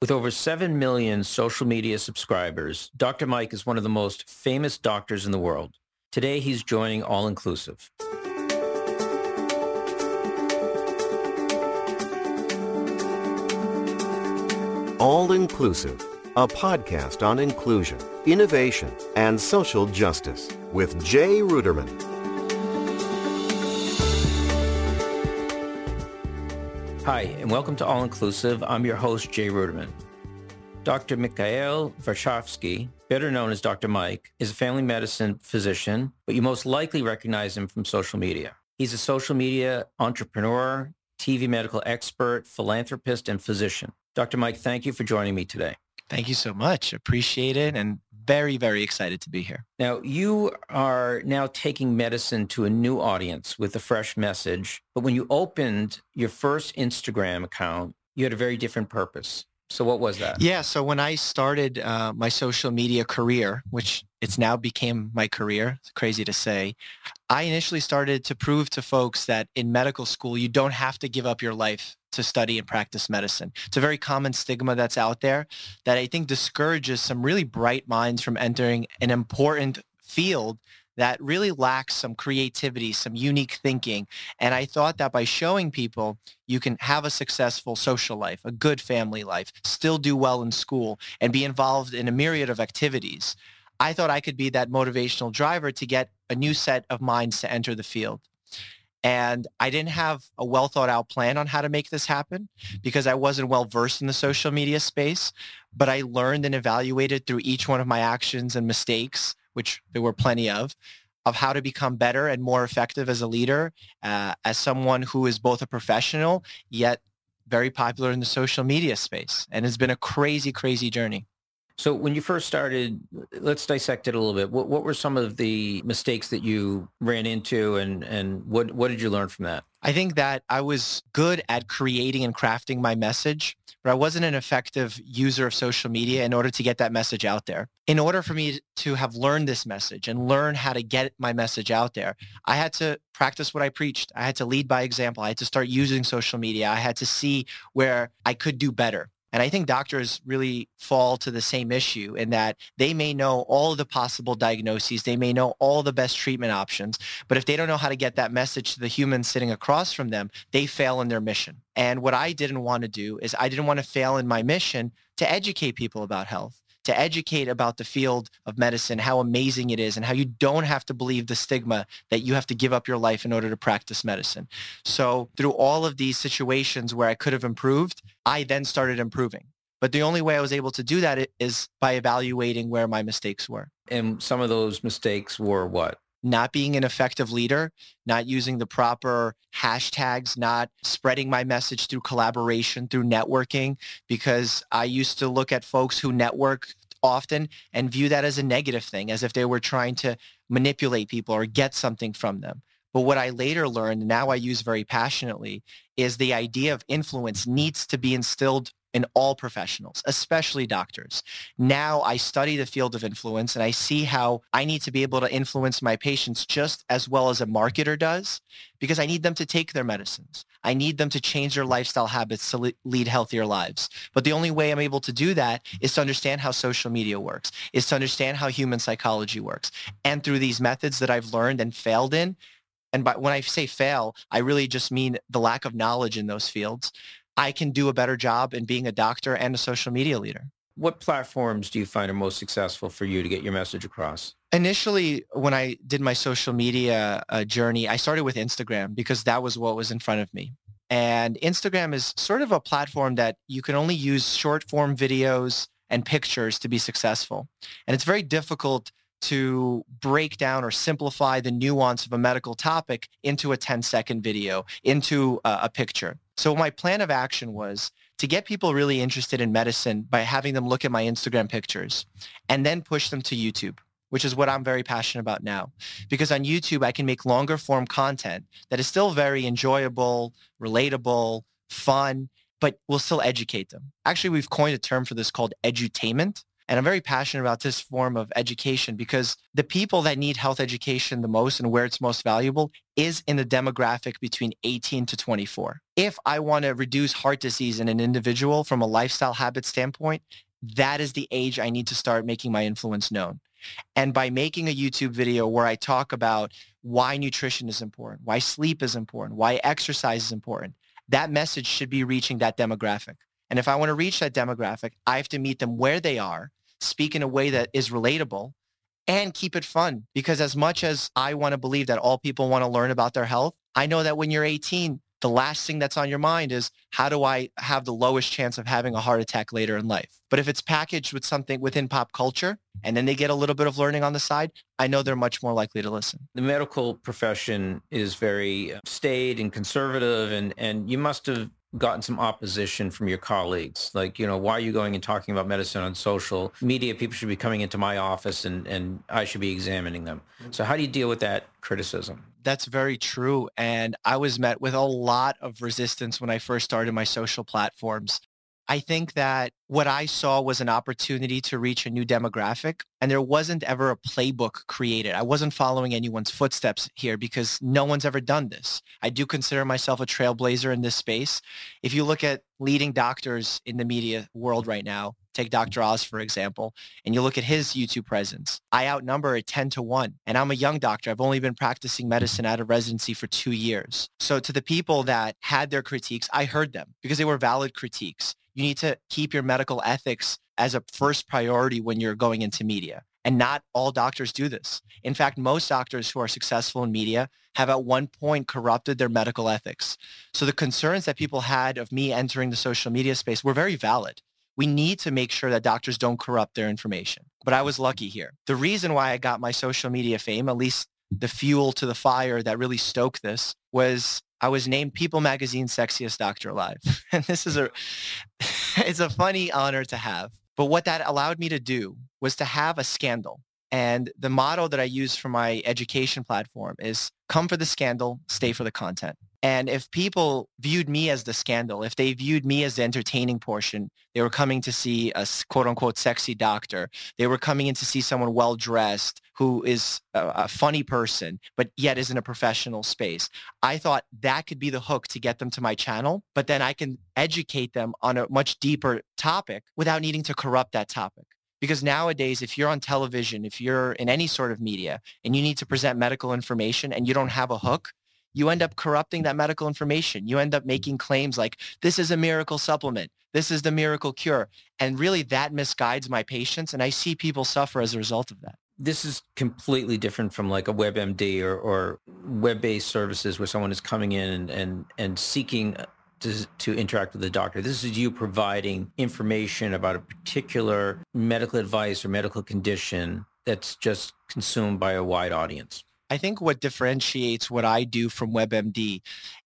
With over 7 million social media subscribers, Dr. Mike is one of the most famous doctors in the world. Today, he's joining All Inclusive. All Inclusive, a podcast on inclusion, innovation, and social justice with Jay Ruderman. Hi, and welcome to All Inclusive. I'm your host, Jay Ruderman. Dr. Mikhail Varshavsky, better known as Dr. Mike, is a family medicine physician, but you most likely recognize him from social media. He's a social media entrepreneur, TV medical expert, philanthropist, and physician. Dr. Mike, thank you for joining me today. Thank you so much. Appreciate it and very, very excited to be here. Now, you are now taking medicine to a new audience with a fresh message. But when you opened your first Instagram account, you had a very different purpose. So what was that? Yeah. So when I started uh, my social media career, which it's now became my career, it's crazy to say, I initially started to prove to folks that in medical school, you don't have to give up your life to study and practice medicine. It's a very common stigma that's out there that I think discourages some really bright minds from entering an important field that really lacks some creativity, some unique thinking. And I thought that by showing people you can have a successful social life, a good family life, still do well in school, and be involved in a myriad of activities, I thought I could be that motivational driver to get a new set of minds to enter the field. And I didn't have a well thought out plan on how to make this happen because I wasn't well versed in the social media space. But I learned and evaluated through each one of my actions and mistakes, which there were plenty of, of how to become better and more effective as a leader, uh, as someone who is both a professional yet very popular in the social media space. And it's been a crazy, crazy journey. So when you first started, let's dissect it a little bit. What, what were some of the mistakes that you ran into and, and what, what did you learn from that? I think that I was good at creating and crafting my message, but I wasn't an effective user of social media in order to get that message out there. In order for me to have learned this message and learn how to get my message out there, I had to practice what I preached. I had to lead by example. I had to start using social media. I had to see where I could do better. And I think doctors really fall to the same issue in that they may know all the possible diagnoses, they may know all the best treatment options, but if they don't know how to get that message to the human sitting across from them, they fail in their mission. And what I didn't want to do is I didn't want to fail in my mission to educate people about health to educate about the field of medicine, how amazing it is, and how you don't have to believe the stigma that you have to give up your life in order to practice medicine. So through all of these situations where I could have improved, I then started improving. But the only way I was able to do that is by evaluating where my mistakes were. And some of those mistakes were what? Not being an effective leader, not using the proper hashtags, not spreading my message through collaboration, through networking, because I used to look at folks who network often and view that as a negative thing, as if they were trying to manipulate people or get something from them. But what I later learned, now I use very passionately, is the idea of influence needs to be instilled in all professionals, especially doctors. Now I study the field of influence and I see how I need to be able to influence my patients just as well as a marketer does because I need them to take their medicines. I need them to change their lifestyle habits to lead healthier lives. But the only way I'm able to do that is to understand how social media works, is to understand how human psychology works. And through these methods that I've learned and failed in, and by, when I say fail, I really just mean the lack of knowledge in those fields. I can do a better job in being a doctor and a social media leader. What platforms do you find are most successful for you to get your message across? Initially, when I did my social media uh, journey, I started with Instagram because that was what was in front of me. And Instagram is sort of a platform that you can only use short form videos and pictures to be successful. And it's very difficult to break down or simplify the nuance of a medical topic into a 10 second video, into a, a picture. So my plan of action was to get people really interested in medicine by having them look at my Instagram pictures and then push them to YouTube, which is what I'm very passionate about now. Because on YouTube, I can make longer form content that is still very enjoyable, relatable, fun, but will still educate them. Actually, we've coined a term for this called edutainment, And I'm very passionate about this form of education because the people that need health education the most and where it's most valuable is in the demographic between 18 to 24. If I want to reduce heart disease in an individual from a lifestyle habit standpoint, that is the age I need to start making my influence known. And by making a YouTube video where I talk about why nutrition is important, why sleep is important, why exercise is important, that message should be reaching that demographic. And if I want to reach that demographic, I have to meet them where they are, speak in a way that is relatable, and keep it fun. Because as much as I want to believe that all people want to learn about their health, I know that when you're 18, the last thing that's on your mind is how do I have the lowest chance of having a heart attack later in life? But if it's packaged with something within pop culture and then they get a little bit of learning on the side, I know they're much more likely to listen. The medical profession is very uh, staid and conservative and, and you must have gotten some opposition from your colleagues? Like you know why are you going and talking about medicine on social media? People should be coming into my office and and i should be examining them. Mm-hmm. So how do you deal with that criticism? That's very true and i was met with a lot of resistance when i first started my social platforms I think that what I saw was an opportunity to reach a new demographic and there wasn't ever a playbook created. I wasn't following anyone's footsteps here because no one's ever done this. I do consider myself a trailblazer in this space. If you look at leading doctors in the media world right now, take Dr. Oz, for example, and you look at his YouTube presence, I outnumber it 10 to 1. And I'm a young doctor. I've only been practicing medicine out of residency for two years. So to the people that had their critiques, I heard them because they were valid critiques you need to keep your medical ethics as a first priority when you're going into media. And not all doctors do this. In fact, most doctors who are successful in media have at one point corrupted their medical ethics. So the concerns that people had of me entering the social media space were very valid. We need to make sure that doctors don't corrupt their information. But I was lucky here. The reason why I got my social media fame, at least the fuel to the fire that really stoked this, was I was named People Magazine's sexiest doctor alive. and this is a, it's a funny honor to have. But what that allowed me to do was to have a scandal. And the model that I use for my education platform is come for the scandal, stay for the content. And if people viewed me as the scandal, if they viewed me as the entertaining portion, they were coming to see a quote unquote sexy doctor. They were coming in to see someone well dressed who is a, a, funny person, but yet is in a professional space. I thought that could be the hook to get them to my channel, but then I can educate them on a much deeper topic without needing to corrupt that topic. Because nowadays, if you're on television, if you're in any sort of media and you need to present medical information and you don't have a hook, you end up corrupting that medical information. You end up making claims like, this is a miracle supplement. This is the miracle cure. And really that misguides my patients. And I see people suffer as a result of that. This is completely different from like a WebMD or, or web-based services where someone is coming in and, and, and seeking uh, to, to interact with the doctor. This is you providing information about a particular medical advice or medical condition that's just consumed by a wide audience. I think what differentiates what I do from WebMD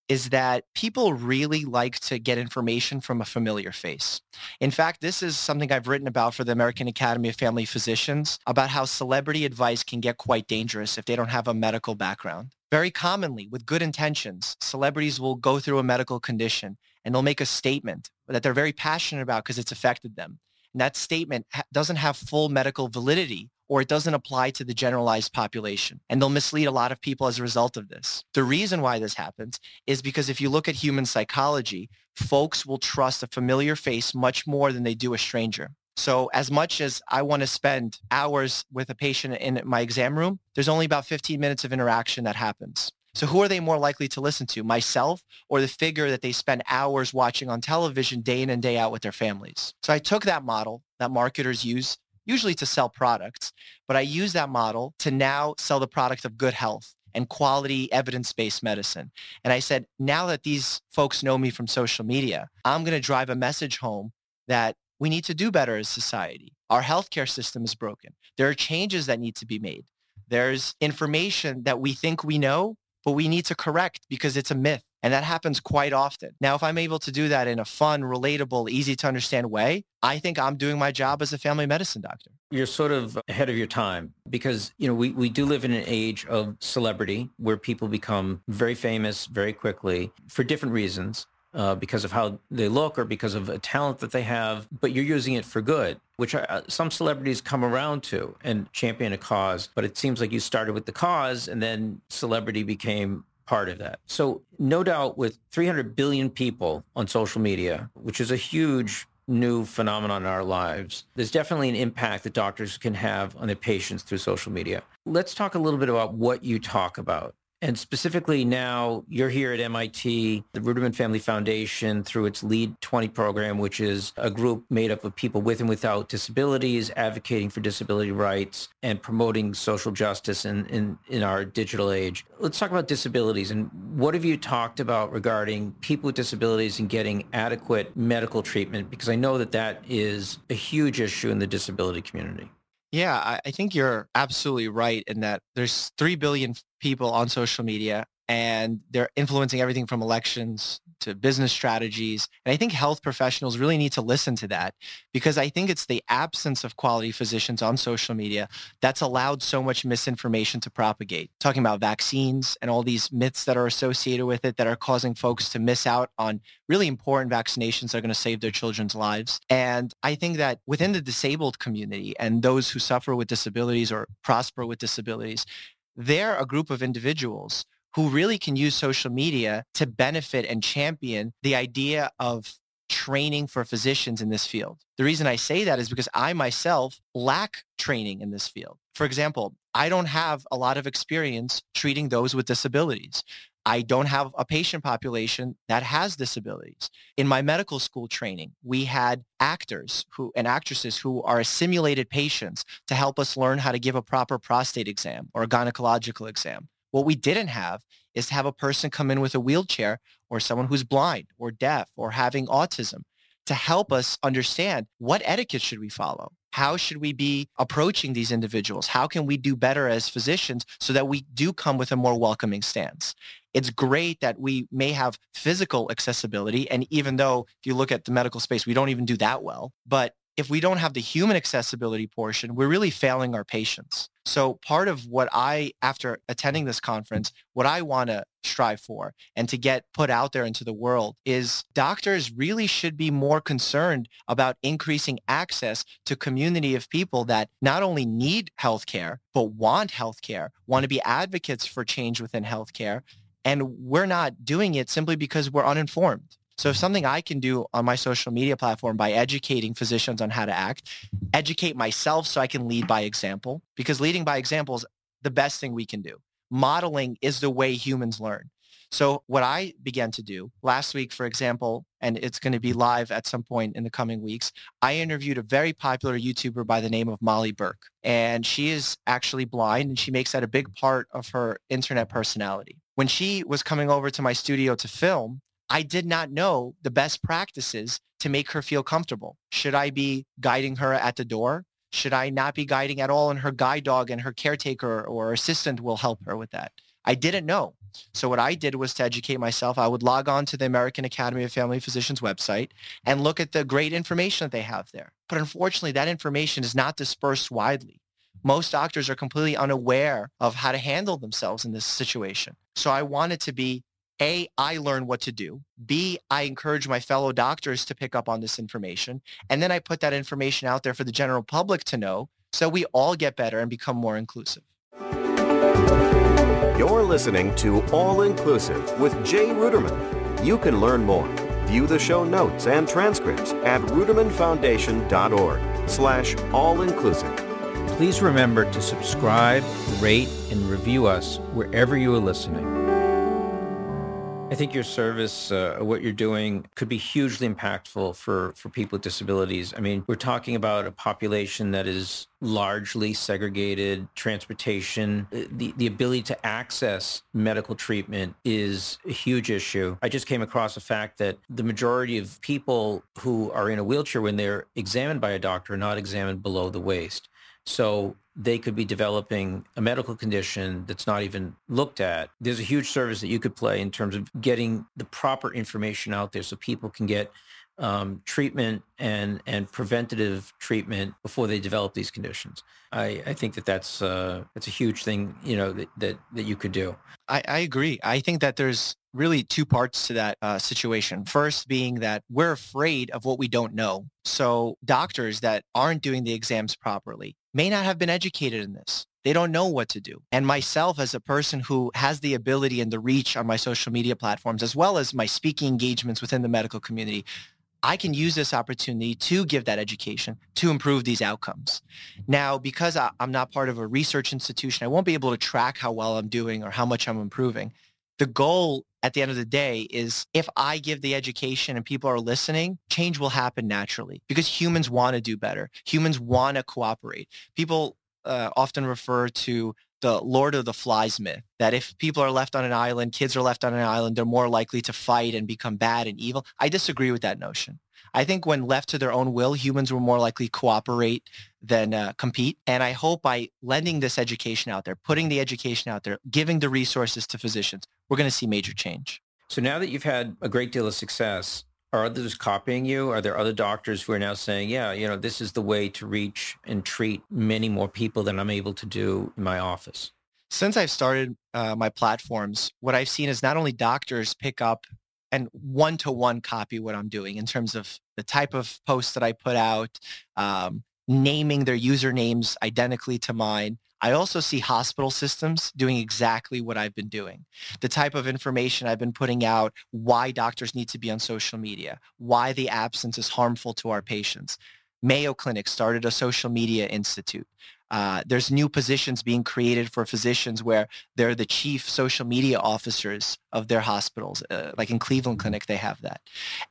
is that people really like to get information from a familiar face. In fact, this is something I've written about for the American Academy of Family Physicians about how celebrity advice can get quite dangerous if they don't have a medical background. Very commonly, with good intentions, celebrities will go through a medical condition and they'll make a statement that they're very passionate about because it's affected them. And that statement doesn't have full medical validity or it doesn't apply to the generalized population. And they'll mislead a lot of people as a result of this. The reason why this happens is because if you look at human psychology, folks will trust a familiar face much more than they do a stranger. So as much as I want to spend hours with a patient in my exam room, there's only about 15 minutes of interaction that happens. So who are they more likely to listen to, myself or the figure that they spend hours watching on television day in and day out with their families? So I took that model that marketers use usually to sell products, but I use that model to now sell the product of good health and quality evidence-based medicine. And I said, now that these folks know me from social media, I'm going to drive a message home that we need to do better as society. Our healthcare system is broken. There are changes that need to be made. There's information that we think we know, but we need to correct because it's a myth. And that happens quite often. Now, if I'm able to do that in a fun, relatable, easy to understand way, I think I'm doing my job as a family medicine doctor. You're sort of ahead of your time because, you know, we, we do live in an age of celebrity where people become very famous very quickly for different reasons. uh, because of how they look or because of a talent that they have, but you're using it for good, which uh, some celebrities come around to and champion a cause. But it seems like you started with the cause and then celebrity became part of that. So no doubt with 300 billion people on social media, which is a huge new phenomenon in our lives. There's definitely an impact that doctors can have on their patients through social media. Let's talk a little bit about what you talk about. And specifically now, you're here at MIT, the Ruderman Family Foundation, through its LEAD 20 program, which is a group made up of people with and without disabilities, advocating for disability rights and promoting social justice in, in, in our digital age. Let's talk about disabilities. And what have you talked about regarding people with disabilities and getting adequate medical treatment? Because I know that that is a huge issue in the disability community. Yeah, I, I think you're absolutely right in that there's 3 billion people on social media and they're influencing everything from elections to business strategies. And I think health professionals really need to listen to that because I think it's the absence of quality physicians on social media that's allowed so much misinformation to propagate. Talking about vaccines and all these myths that are associated with it that are causing folks to miss out on really important vaccinations that are going to save their children's lives. And I think that within the disabled community and those who suffer with disabilities or prosper with disabilities, they're a group of individuals who really can use social media to benefit and champion the idea of training for physicians in this field. The reason I say that is because I myself lack training in this field. For example, I don't have a lot of experience treating those with disabilities. I don't have a patient population that has disabilities. In my medical school training, we had actors who and actresses who are simulated patients to help us learn how to give a proper prostate exam or a gynecological exam. What we didn't have is to have a person come in with a wheelchair or someone who's blind or deaf or having autism to help us understand what etiquette should we follow? How should we be approaching these individuals? How can we do better as physicians so that we do come with a more welcoming stance? It's great that we may have physical accessibility. And even though if you look at the medical space, we don't even do that well, but if we don't have the human accessibility portion, we're really failing our patients. So part of what I, after attending this conference, what I want to strive for and to get put out there into the world is doctors really should be more concerned about increasing access to community of people that not only need healthcare, but want healthcare, want to be advocates for change within healthcare. And we're not doing it simply because we're uninformed. So something I can do on my social media platform by educating physicians on how to act, educate myself so I can lead by example, because leading by example is the best thing we can do. Modeling is the way humans learn. So what I began to do last week, for example, and it's going to be live at some point in the coming weeks, I interviewed a very popular YouTuber by the name of Molly Burke. And she is actually blind and she makes that a big part of her internet personality. When she was coming over to my studio to film, I did not know the best practices to make her feel comfortable. Should I be guiding her at the door? Should I not be guiding at all? And her guide dog and her caretaker or assistant will help her with that. I didn't know. So what I did was to educate myself. I would log on to the American Academy of Family Physicians website and look at the great information that they have there. But unfortunately, that information is not dispersed widely. Most doctors are completely unaware of how to handle themselves in this situation. So I wanted to be a, I learn what to do. B, I encourage my fellow doctors to pick up on this information. And then I put that information out there for the general public to know so we all get better and become more inclusive. You're listening to All Inclusive with Jay Ruderman. You can learn more. View the show notes and transcripts at rudermanfoundation.org slash all-inclusive. Please remember to subscribe, rate, and review us wherever you are listening. I think your service, uh, what you're doing, could be hugely impactful for, for people with disabilities. I mean, we're talking about a population that is largely segregated. Transportation, uh, the, the ability to access medical treatment is a huge issue. I just came across the fact that the majority of people who are in a wheelchair when they're examined by a doctor are not examined below the waist. So they could be developing a medical condition that's not even looked at. There's a huge service that you could play in terms of getting the proper information out there so people can get um, treatment and and preventative treatment before they develop these conditions. I, I think that that's uh, that's a huge thing, you know, that that, that you could do. I, I agree. I think that there's really two parts to that uh, situation. First being that we're afraid of what we don't know. So doctors that aren't doing the exams properly may not have been educated in this. They don't know what to do. And myself as a person who has the ability and the reach on my social media platforms, as well as my speaking engagements within the medical community, I can use this opportunity to give that education to improve these outcomes. Now, because I, am not part of a research institution, I won't be able to track how well I'm doing or how much I'm improving. The goal at the end of the day is if I give the education and people are listening, change will happen naturally because humans want to do better. Humans want to cooperate. People uh, often refer to the Lord of the Flies myth that if people are left on an island, kids are left on an island, they're more likely to fight and become bad and evil. I disagree with that notion. I think when left to their own will, humans will more likely cooperate than uh, compete. And I hope by lending this education out there, putting the education out there, giving the resources to physicians, we're going to see major change. So now that you've had a great deal of success, are others copying you? Are there other doctors who are now saying, yeah, you know, this is the way to reach and treat many more people than I'm able to do in my office? Since I've started uh, my platforms, what I've seen is not only doctors pick up and one-to-one copy what I'm doing in terms of the type of posts that I put out, um, naming their usernames identically to mine, I also see hospital systems doing exactly what I've been doing. The type of information I've been putting out, why doctors need to be on social media, why the absence is harmful to our patients. Mayo Clinic started a social media institute. Uh, there's new positions being created for physicians where they're the chief social media officers of their hospitals. Uh, like in Cleveland Clinic, they have that.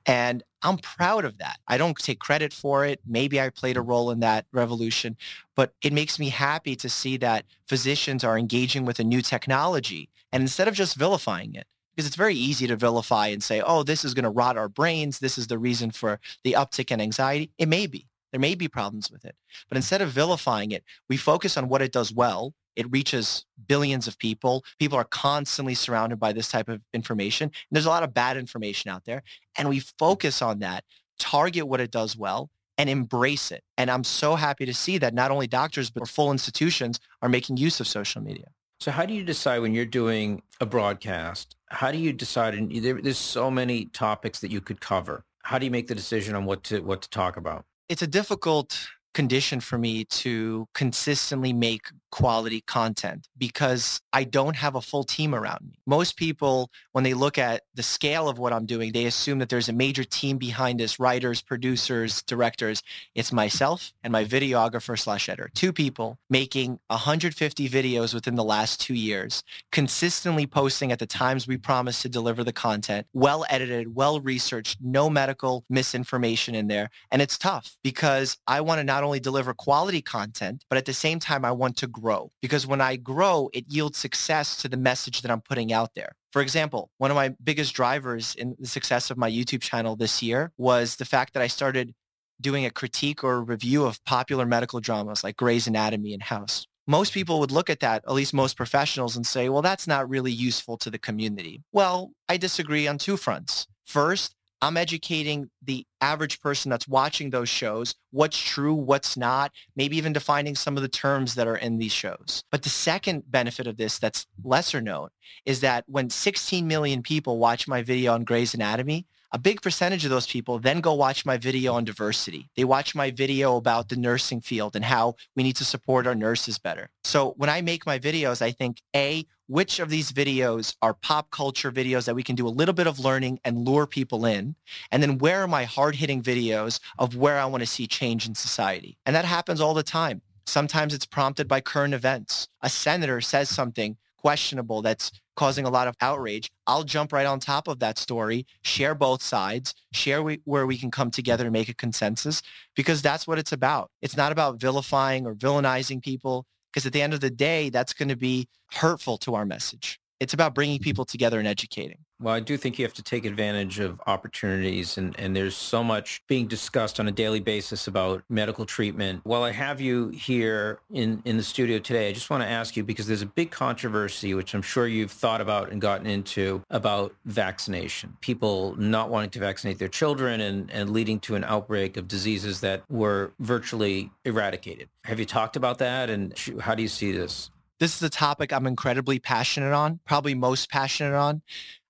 And I'm proud of that. I don't take credit for it. Maybe I played a role in that revolution, but it makes me happy to see that physicians are engaging with a new technology. And instead of just vilifying it, because it's very easy to vilify and say, oh, this is going to rot our brains. This is the reason for the uptick in anxiety. It may be. There may be problems with it. But instead of vilifying it, we focus on what it does well. It reaches billions of people. People are constantly surrounded by this type of information. And there's a lot of bad information out there. And we focus on that, target what it does well, and embrace it. And I'm so happy to see that not only doctors, but full institutions are making use of social media. So how do you decide when you're doing a broadcast? How do you decide? And there's so many topics that you could cover. How do you make the decision on what to what to talk about? It's a difficult condition for me to consistently make quality content because I don't have a full team around me. Most people, when they look at the scale of what I'm doing, they assume that there's a major team behind us, writers, producers, directors. It's myself and my videographer slash editor, two people making 150 videos within the last two years, consistently posting at the times we promised to deliver the content, well edited, well researched, no medical misinformation in there. And it's tough because I want to not only deliver quality content, but at the same time, I want to grow because when I grow, it yields success to the message that I'm putting out there. For example, one of my biggest drivers in the success of my YouTube channel this year was the fact that I started doing a critique or a review of popular medical dramas like Grey's Anatomy and House. Most people would look at that, at least most professionals, and say, well, that's not really useful to the community. Well, I disagree on two fronts. First, I'm educating the average person that's watching those shows, what's true, what's not, maybe even defining some of the terms that are in these shows. But the second benefit of this that's lesser known is that when 16 million people watch my video on Grey's Anatomy, a big percentage of those people then go watch my video on diversity. They watch my video about the nursing field and how we need to support our nurses better. So when I make my videos, I think, A, which of these videos are pop culture videos that we can do a little bit of learning and lure people in? And then where are my hard-hitting videos of where I want to see change in society? And that happens all the time. Sometimes it's prompted by current events. A senator says something questionable that's causing a lot of outrage, I'll jump right on top of that story, share both sides, share we, where we can come together and make a consensus because that's what it's about. It's not about vilifying or villainizing people because at the end of the day, that's going to be hurtful to our message. It's about bringing people together and educating. Well, I do think you have to take advantage of opportunities and, and there's so much being discussed on a daily basis about medical treatment. While I have you here in, in the studio today, I just want to ask you because there's a big controversy, which I'm sure you've thought about and gotten into about vaccination. People not wanting to vaccinate their children and, and leading to an outbreak of diseases that were virtually eradicated. Have you talked about that and how do you see this? This is a topic I'm incredibly passionate on, probably most passionate on.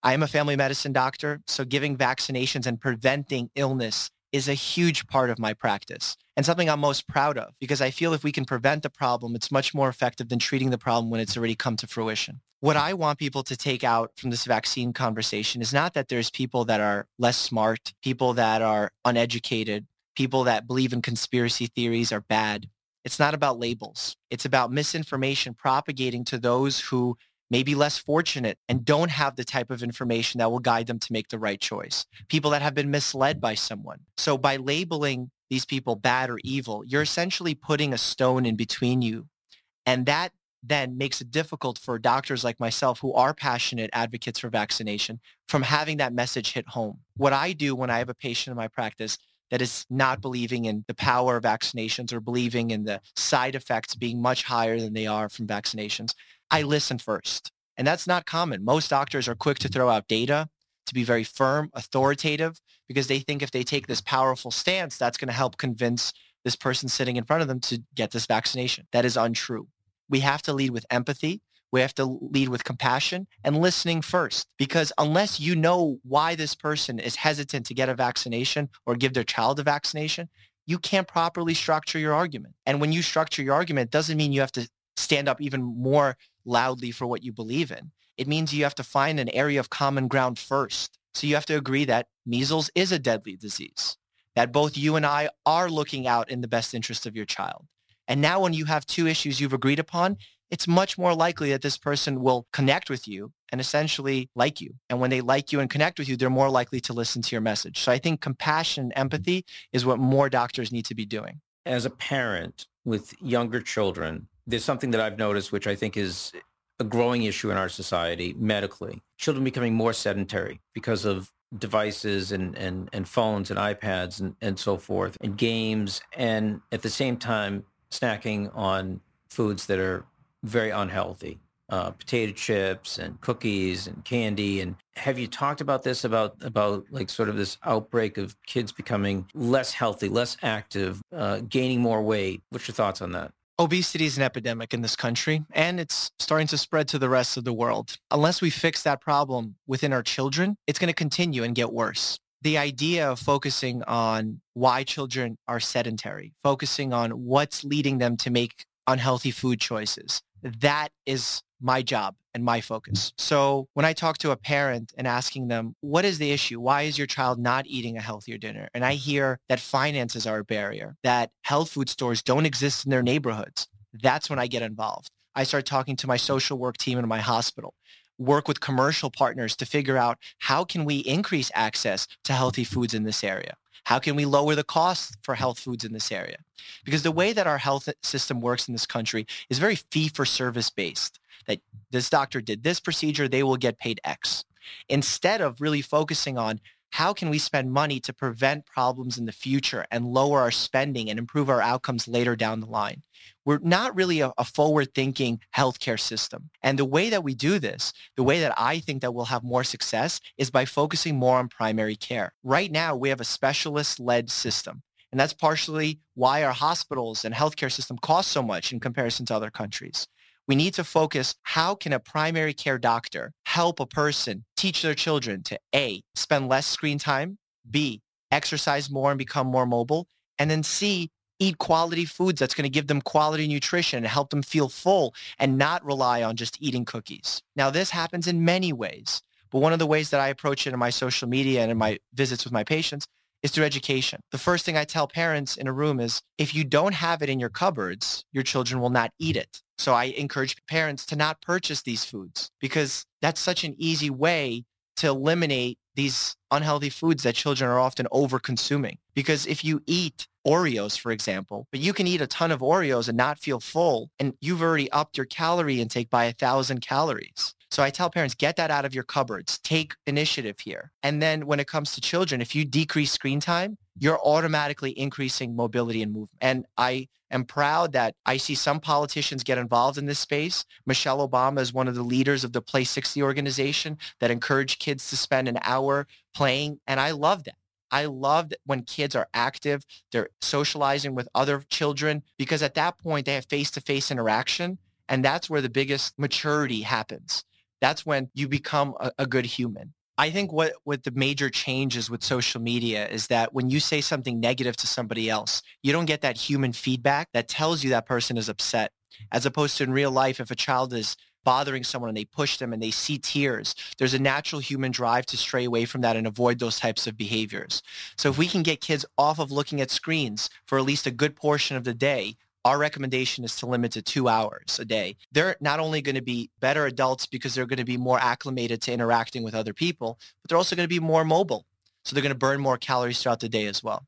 I am a family medicine doctor, so giving vaccinations and preventing illness is a huge part of my practice and something I'm most proud of because I feel if we can prevent the problem, it's much more effective than treating the problem when it's already come to fruition. What I want people to take out from this vaccine conversation is not that there's people that are less smart, people that are uneducated, people that believe in conspiracy theories are bad. It's not about labels. It's about misinformation propagating to those who maybe less fortunate and don't have the type of information that will guide them to make the right choice. People that have been misled by someone. So by labeling these people bad or evil, you're essentially putting a stone in between you. And that then makes it difficult for doctors like myself who are passionate advocates for vaccination from having that message hit home. What I do when I have a patient in my practice that is not believing in the power of vaccinations or believing in the side effects being much higher than they are from vaccinations, I listen first. And that's not common. Most doctors are quick to throw out data, to be very firm, authoritative, because they think if they take this powerful stance, that's going to help convince this person sitting in front of them to get this vaccination. That is untrue. We have to lead with empathy. We have to lead with compassion and listening first, because unless you know why this person is hesitant to get a vaccination or give their child a vaccination, you can't properly structure your argument. And when you structure your argument, doesn't mean you have to stand up even more loudly for what you believe in. It means you have to find an area of common ground first. So you have to agree that measles is a deadly disease, that both you and I are looking out in the best interest of your child. And now when you have two issues you've agreed upon, it's much more likely that this person will connect with you and essentially like you. And when they like you and connect with you, they're more likely to listen to your message. So I think compassion and empathy is what more doctors need to be doing. As a parent with younger children, there's something that I've noticed, which I think is a growing issue in our society medically. Children becoming more sedentary because of devices and, and, and phones and iPads and, and so forth and games. And at the same time, snacking on foods that are very unhealthy. Uh, potato chips and cookies and candy. And have you talked about this about about like sort of this outbreak of kids becoming less healthy, less active, uh, gaining more weight? What's your thoughts on that? Obesity is an epidemic in this country, and it's starting to spread to the rest of the world. Unless we fix that problem within our children, it's going to continue and get worse. The idea of focusing on why children are sedentary, focusing on what's leading them to make unhealthy food choices, that is my job and my focus. So when I talk to a parent and asking them, what is the issue? Why is your child not eating a healthier dinner? And I hear that finances are a barrier, that health food stores don't exist in their neighborhoods. That's when I get involved. I start talking to my social work team in my hospital work with commercial partners to figure out how can we increase access to healthy foods in this area? How can we lower the cost for health foods in this area? Because the way that our health system works in this country is very fee for service based that this doctor did this procedure, they will get paid X. Instead of really focusing on how can we spend money to prevent problems in the future and lower our spending and improve our outcomes later down the line. We're not really a, a forward-thinking healthcare system. And the way that we do this, the way that I think that we'll have more success is by focusing more on primary care. Right now, we have a specialist-led system. And that's partially why our hospitals and healthcare system cost so much in comparison to other countries we need to focus how can a primary care doctor help a person teach their children to A, spend less screen time, B, exercise more and become more mobile, and then C, eat quality foods that's going to give them quality nutrition and help them feel full and not rely on just eating cookies. Now, this happens in many ways, but one of the ways that I approach it in my social media and in my visits with my patients is through education. The first thing I tell parents in a room is if you don't have it in your cupboards, your children will not eat it. So I encourage parents to not purchase these foods because that's such an easy way to eliminate these unhealthy foods that children are often over consuming. Because if you eat Oreos, for example, but you can eat a ton of Oreos and not feel full, and you've already upped your calorie intake by a thousand calories. So I tell parents, get that out of your cupboards. Take initiative here. And then when it comes to children, if you decrease screen time, you're automatically increasing mobility and movement. And I am proud that I see some politicians get involved in this space. Michelle Obama is one of the leaders of the Play 60 organization that encourage kids to spend an hour playing. And I love that. I love that when kids are active, they're socializing with other children because at that point they have face-to-face interaction. And that's where the biggest maturity happens. That's when you become a, a good human. I think what, what the major changes with social media is that when you say something negative to somebody else, you don't get that human feedback that tells you that person is upset. As opposed to in real life, if a child is bothering someone and they push them and they see tears, there's a natural human drive to stray away from that and avoid those types of behaviors. So if we can get kids off of looking at screens for at least a good portion of the day, our recommendation is to limit to two hours a day. They're not only going to be better adults because they're going to be more acclimated to interacting with other people, but they're also going to be more mobile. So they're going to burn more calories throughout the day as well.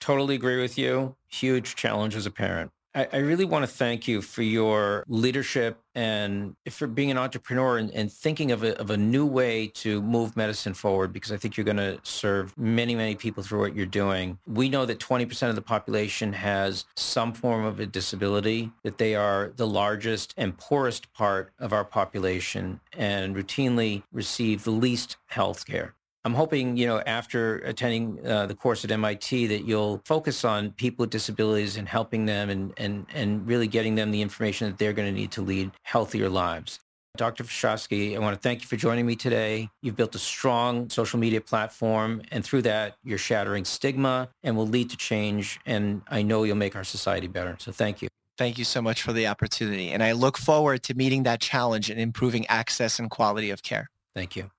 Totally agree with you. Huge challenge as a parent. I, I really want to thank you for your leadership and for being an entrepreneur and, and thinking of a, of a new way to move medicine forward because I think you're going to serve many, many people through what you're doing. We know that 20% of the population has some form of a disability, that they are the largest and poorest part of our population and routinely receive the least health care. I'm hoping, you know, after attending uh, the course at MIT that you'll focus on people with disabilities and helping them and, and, and really getting them the information that they're going to need to lead healthier lives. Dr. Varshavsky, I want to thank you for joining me today. You've built a strong social media platform, and through that, you're shattering stigma and will lead to change. And I know you'll make our society better. So thank you. Thank you so much for the opportunity. And I look forward to meeting that challenge and improving access and quality of care. Thank you.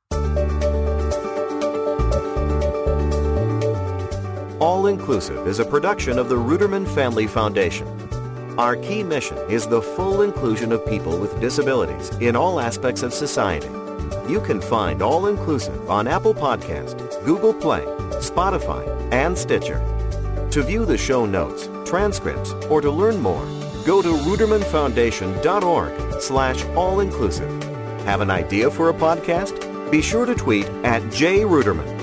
All Inclusive is a production of the Ruderman Family Foundation. Our key mission is the full inclusion of people with disabilities in all aspects of society. You can find All Inclusive on Apple Podcast, Google Play, Spotify, and Stitcher. To view the show notes, transcripts, or to learn more, go to rudermanfoundation.org slash all-inclusive. Have an idea for a podcast? Be sure to tweet at jruderman